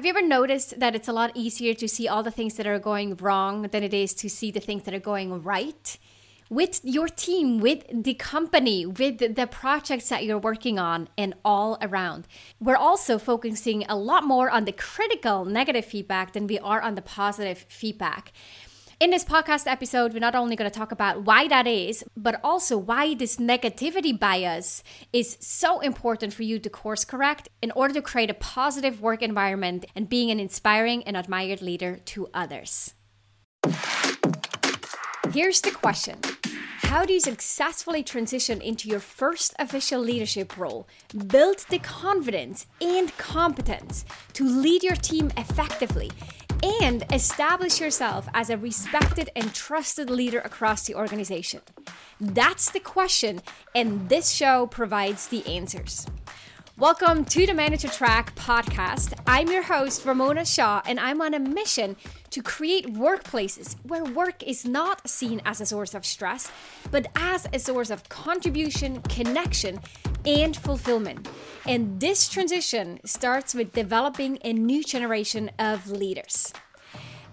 Have you ever noticed that it's a lot easier to see all the things that are going wrong than it is to see the things that are going right? With your team, with the company, with the projects that you're working on, and all around. We're also focusing a lot more on the critical negative feedback than we are on the positive feedback. In this podcast episode, we're not only going to talk about why that is, but also why this negativity bias is so important for you to course correct in order to create a positive work environment and being an inspiring and admired leader to others. Here's the question How do you successfully transition into your first official leadership role, build the confidence and competence to lead your team effectively? And establish yourself as a respected and trusted leader across the organization? That's the question, and this show provides the answers. Welcome to the Manager Track podcast. I'm your host, Ramona Shaw, and I'm on a mission to create workplaces where work is not seen as a source of stress, but as a source of contribution, connection, and fulfillment. And this transition starts with developing a new generation of leaders.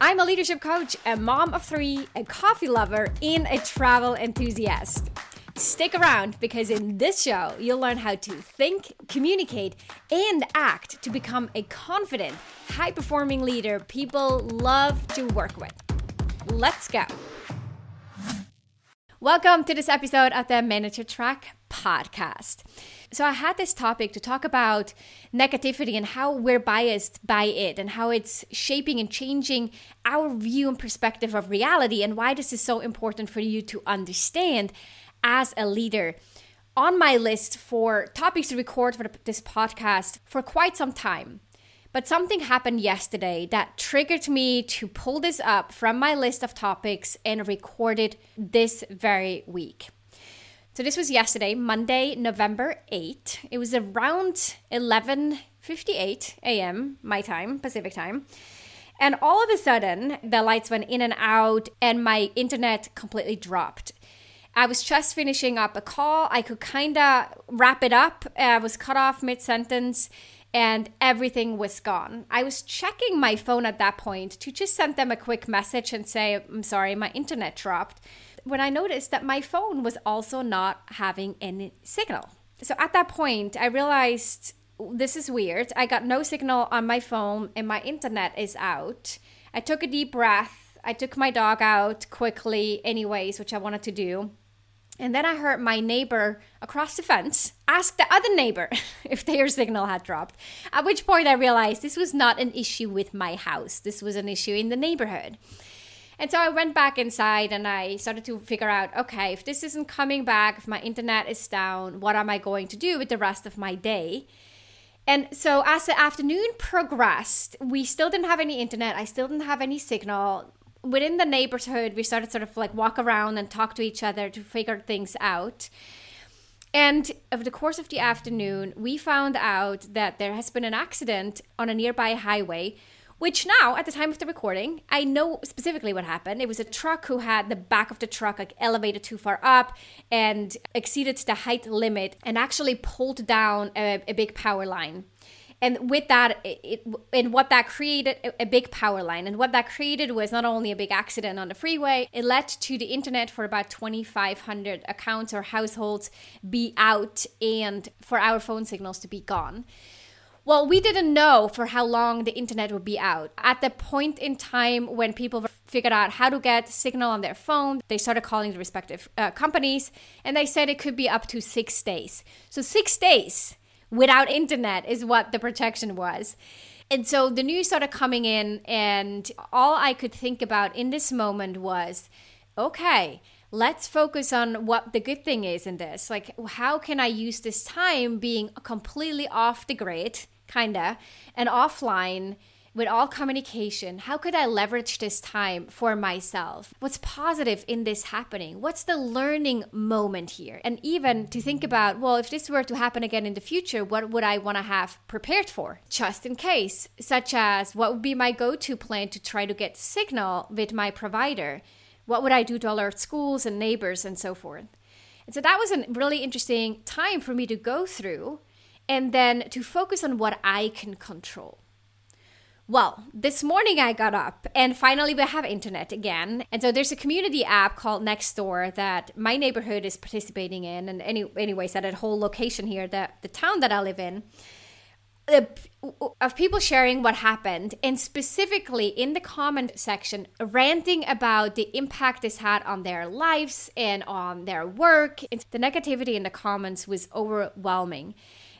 I'm a leadership coach, a mom of three, a coffee lover, and a travel enthusiast. Stick around because in this show, you'll learn how to think, communicate, and act to become a confident, high performing leader people love to work with. Let's go. Welcome to this episode of the Manager Track podcast. So, I had this topic to talk about negativity and how we're biased by it and how it's shaping and changing our view and perspective of reality, and why this is so important for you to understand as a leader on my list for topics to record for this podcast for quite some time. But something happened yesterday that triggered me to pull this up from my list of topics and record it this very week. So this was yesterday, Monday, November 8. It was around 11:58 a.m. my time, Pacific time. And all of a sudden, the lights went in and out and my internet completely dropped. I was just finishing up a call. I could kind of wrap it up. I was cut off mid sentence and everything was gone. I was checking my phone at that point to just send them a quick message and say, I'm sorry, my internet dropped. When I noticed that my phone was also not having any signal. So at that point, I realized this is weird. I got no signal on my phone and my internet is out. I took a deep breath. I took my dog out quickly, anyways, which I wanted to do. And then I heard my neighbor across the fence ask the other neighbor if their signal had dropped. At which point I realized this was not an issue with my house, this was an issue in the neighborhood. And so I went back inside and I started to figure out okay, if this isn't coming back, if my internet is down, what am I going to do with the rest of my day? And so as the afternoon progressed, we still didn't have any internet. I still didn't have any signal within the neighborhood, we started sort of like walk around and talk to each other to figure things out. And over the course of the afternoon, we found out that there has been an accident on a nearby highway, which now, at the time of the recording, I know specifically what happened. It was a truck who had the back of the truck like elevated too far up and exceeded the height limit and actually pulled down a, a big power line and with that it, it, and what that created a, big power line and what that created was not only a big accident on the freeway it led to the internet for about 2500 accounts or households be out and for our phone signals to be gone well, we didn't know for how long the internet would be out. At the point in time when people figured out how to get signal on their phone, they started calling the respective uh, companies and they said it could be up to six days. So, six days without internet is what the protection was. And so the news started coming in, and all I could think about in this moment was okay, let's focus on what the good thing is in this. Like, how can I use this time being completely off the grid, kinda, and offline? With all communication, how could I leverage this time for myself? What's positive in this happening? What's the learning moment here? And even to think about, well, if this were to happen again in the future, what would I want to have prepared for just in case? Such as what would be my go to plan to try to get signal with my provider? What would I do to alert schools and neighbors and so forth? And so that was a really interesting time for me to go through and then to focus on what I can control Well, this morning I got up and finally we have internet again. And so there's a community app called Nextdoor that my neighborhood is participating in. And any, anyways, at a whole location here, that the town that I live in, uh, of people sharing what happened and specifically in the comment section ranting about the impact this had on their lives and on their work. The negativity in the comments was overwhelming.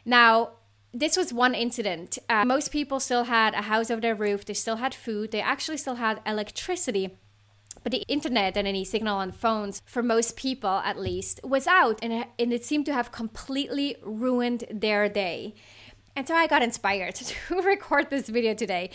Now, this was one incident. Uh, most people still had a house over their roof, they still had food, they actually still had electricity. But the internet and any signal on phones, for most people at least, was out and, and it seemed to have completely ruined their day. And so I got inspired to record this video today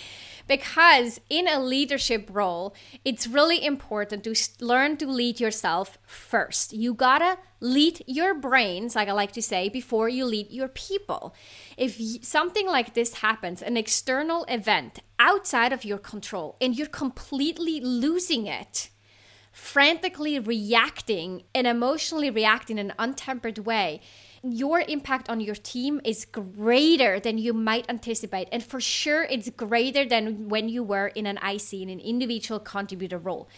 because in a leadership role, it's really important to learn to lead yourself first. You gotta lead your brains, like I like to say, before you lead your people. If something like this happens, an external event outside of your control, and you're completely losing it, frantically reacting and emotionally reacting in an untempered way, your impact on your team is greater than you might anticipate. And for sure, it's greater than when you were in an IC, in an individual contributor role.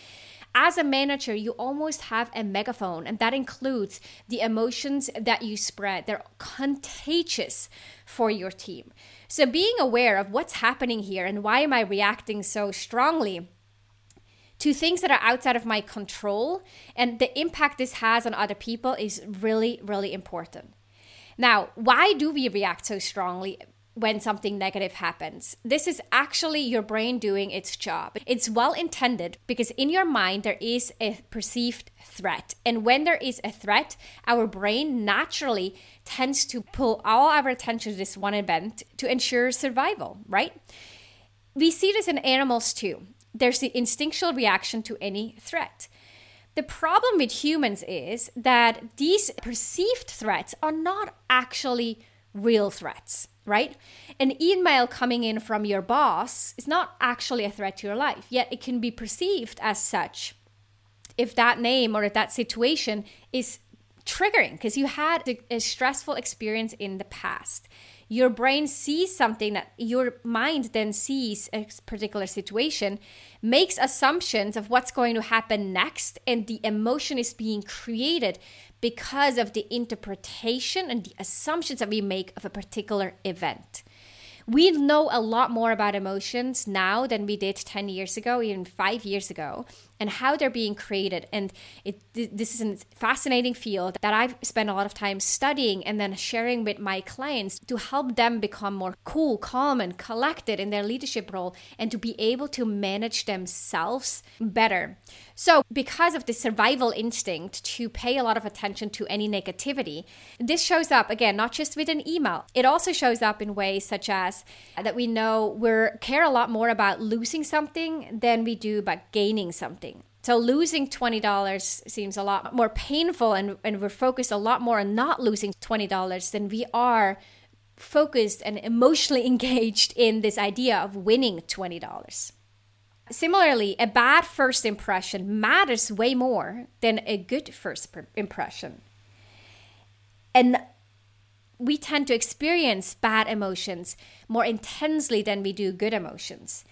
As a manager, you almost have a megaphone, and that includes the emotions that you spread. They're contagious for your team. So, being aware of what's happening here and why am I reacting so strongly to things that are outside of my control and the impact this has on other people is really, really important. Now, why do we react so strongly? when something negative happens. This is actually your brain doing its job. It's well intended because in your mind there is a perceived threat. And when there is a threat, our brain naturally tends to pull all our attention to this one event to ensure survival, right? We see this in animals too there's the instinctual reaction to any threat. The problem with humans is that these perceived threats are not actually real threats, right? An email coming in from your boss is not actually a threat to your life, yet it can be perceived as such if that name or if that situation is triggering because you had a stressful experience in the past. Your brain sees something that your mind then sees a particular situation, makes assumptions of what's going to happen next, and the emotion is being created because of the interpretation and the assumptions that we make of a particular event. We know a lot more about emotions now than we did 10 years ago, even five years ago, and how they're being created. And it, this is a fascinating field that I've spent a lot of time studying and then sharing with my clients to help them become more cool, calm, and collected in their leadership role and to be able to manage themselves better. So, because of the survival instinct to pay a lot of attention to any negativity, this shows up again, not just with an email. It also shows up in ways such as that we know we care a lot more about losing something than we do about gaining something. So losing $20 seems a lot more painful, and, and we're focused a lot more on not losing $20 than we are focused and emotionally engaged in this idea of winning $20. Similarly, a bad first impression matters way more than a good first impression. And we tend to experience bad emotions more intensely than we do good emotions.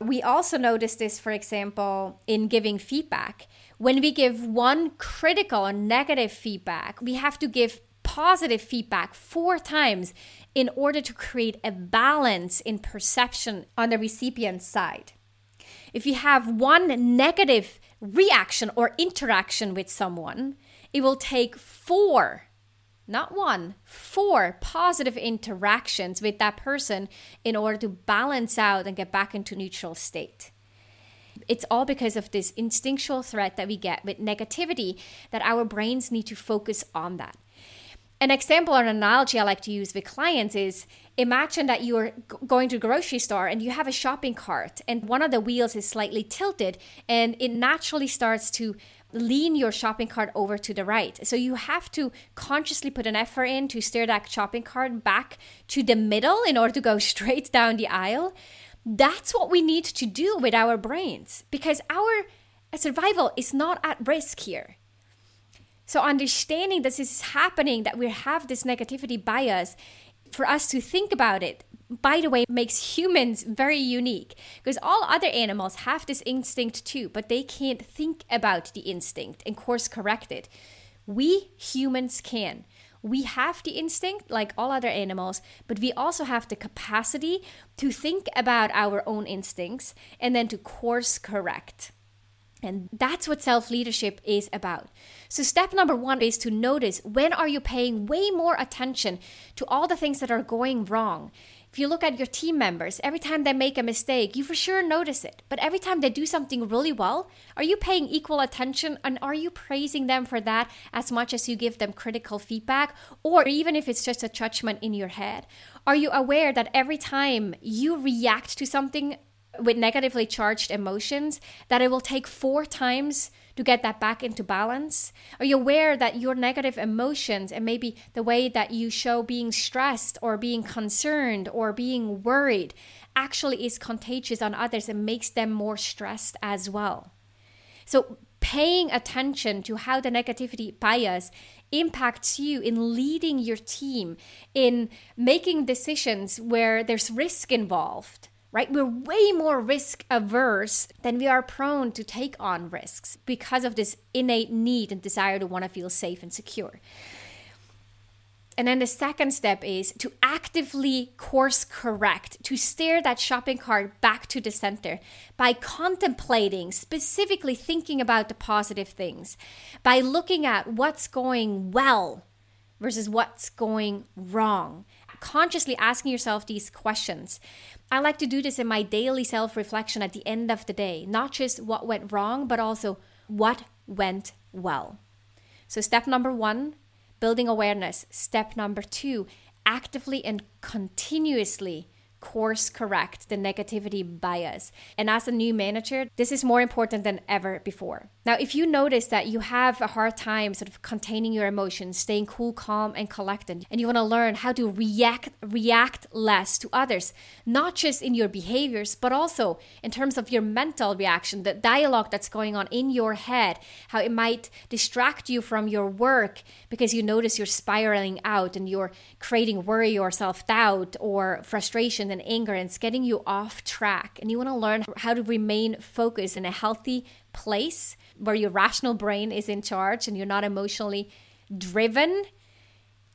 We also notice this, for example, in giving feedback. When we give one critical or negative feedback, we have to give positive feedback four times in order to create a balance in perception on the recipient side. If you have one negative reaction or interaction with someone, it will take four, not one, four positive interactions with that person in order to balance out and get back into neutral state. It's all because of this instinctual threat that we get with negativity that our brains need to focus on that. An example or an analogy I like to use with clients is imagine that you're going to a grocery store and you have a shopping cart and one of the wheels is slightly tilted and it naturally starts to lean your shopping cart over to the right. So you have to consciously put an effort in to steer that shopping cart back to the middle in order to go straight down the aisle. That's what we need to do with our brains because our survival is not at risk here. So, understanding this is happening, that we have this negativity bias, for us to think about it, by the way, makes humans very unique because all other animals have this instinct too, but they can't think about the instinct and course correct it. We humans can. We have the instinct like all other animals, but we also have the capacity to think about our own instincts and then to course correct. And that's what self-leadership is about. So step number 1 is to notice when are you paying way more attention to all the things that are going wrong if you look at your team members, every time they make a mistake, you for sure notice it. But every time they do something really well, are you paying equal attention and are you praising them for that as much as you give them critical feedback? Or even if it's just a judgment in your head, are you aware that every time you react to something with negatively charged emotions, that it will take four times to get that back into balance? Are you aware that your negative emotions and maybe the way that you show being stressed or being concerned or being worried actually is contagious on others and makes them more stressed as well? So, paying attention to how the negativity bias impacts you in leading your team, in making decisions where there's risk involved right? We're way more risk averse than we are prone to take on risks because of this innate need and desire to want to feel safe and secure. And then the second step is to actively course correct, to steer that shopping cart back to the center by contemplating, specifically thinking about the positive things, by looking at what's going well versus what's going wrong, consciously asking yourself these questions. I like to do this in my daily self reflection at the end of the day, not just what went wrong, but also what went well. So, step number one, building awareness. Step number two, actively and continuously course correct the negativity bias. And as a new manager, this is more important than ever before. Now, if you notice that you have a hard time sort of containing your emotions, staying cool, calm, and collected, and you want to learn how to react react less to others, not just in your behaviors, but also in terms of your mental reaction, the dialogue that's going on in your head, how it might distract you from your work because you notice you're spiraling out and you're creating worry or self-doubt or frustration and anger and it's getting you off track. And you want to learn how to remain focused in a healthy place where your rational brain is in charge and you're not emotionally driven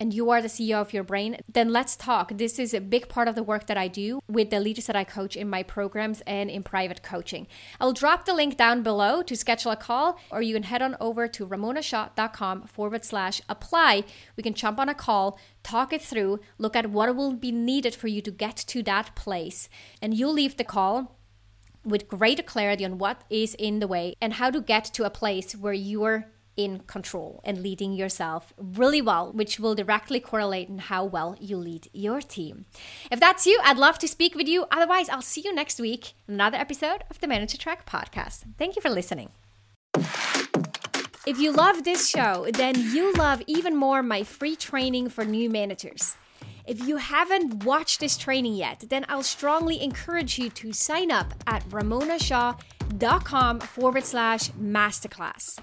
and you are the CEO of your brain, then let's talk. This is a big part of the work that I do with the leaders that I coach in my programs and in private coaching. I'll drop the link down below to schedule a call, or you can head on over to ramonashaw.com forward slash apply. We can jump on a call, talk it through, look at what will be needed for you to get to that place, and you'll leave the call with greater clarity on what is in the way and how to get to a place where you're in control and leading yourself really well, which will directly correlate in how well you lead your team. If that's you, I'd love to speak with you. Otherwise, I'll see you next week in another episode of the Manager Track podcast. Thank you for listening. If you love this show, then you love even more my free training for new managers. If you haven't watched this training yet, then I'll strongly encourage you to sign up at ramonashaw.com forward slash masterclass.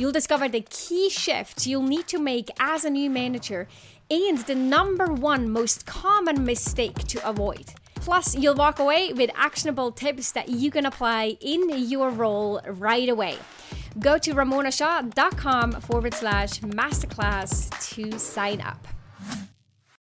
You'll discover the key shifts you'll need to make as a new manager and the number one most common mistake to avoid. Plus, you'll walk away with actionable tips that you can apply in your role right away. Go to ramonashaw.com forward slash masterclass to sign up.